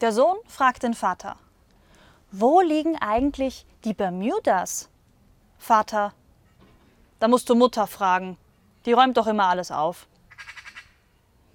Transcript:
Der Sohn fragt den Vater, wo liegen eigentlich die Bermudas? Vater, da musst du Mutter fragen, die räumt doch immer alles auf.